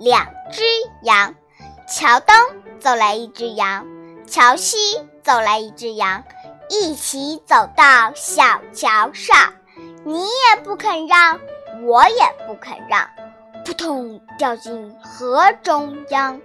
两只羊。桥东走来一只羊桥西走来一只羊一起走到小桥上。你也不肯让我也不肯让。扑通掉进河中央。